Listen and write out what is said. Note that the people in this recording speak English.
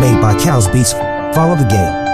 Made by Cows Beats. Follow the game.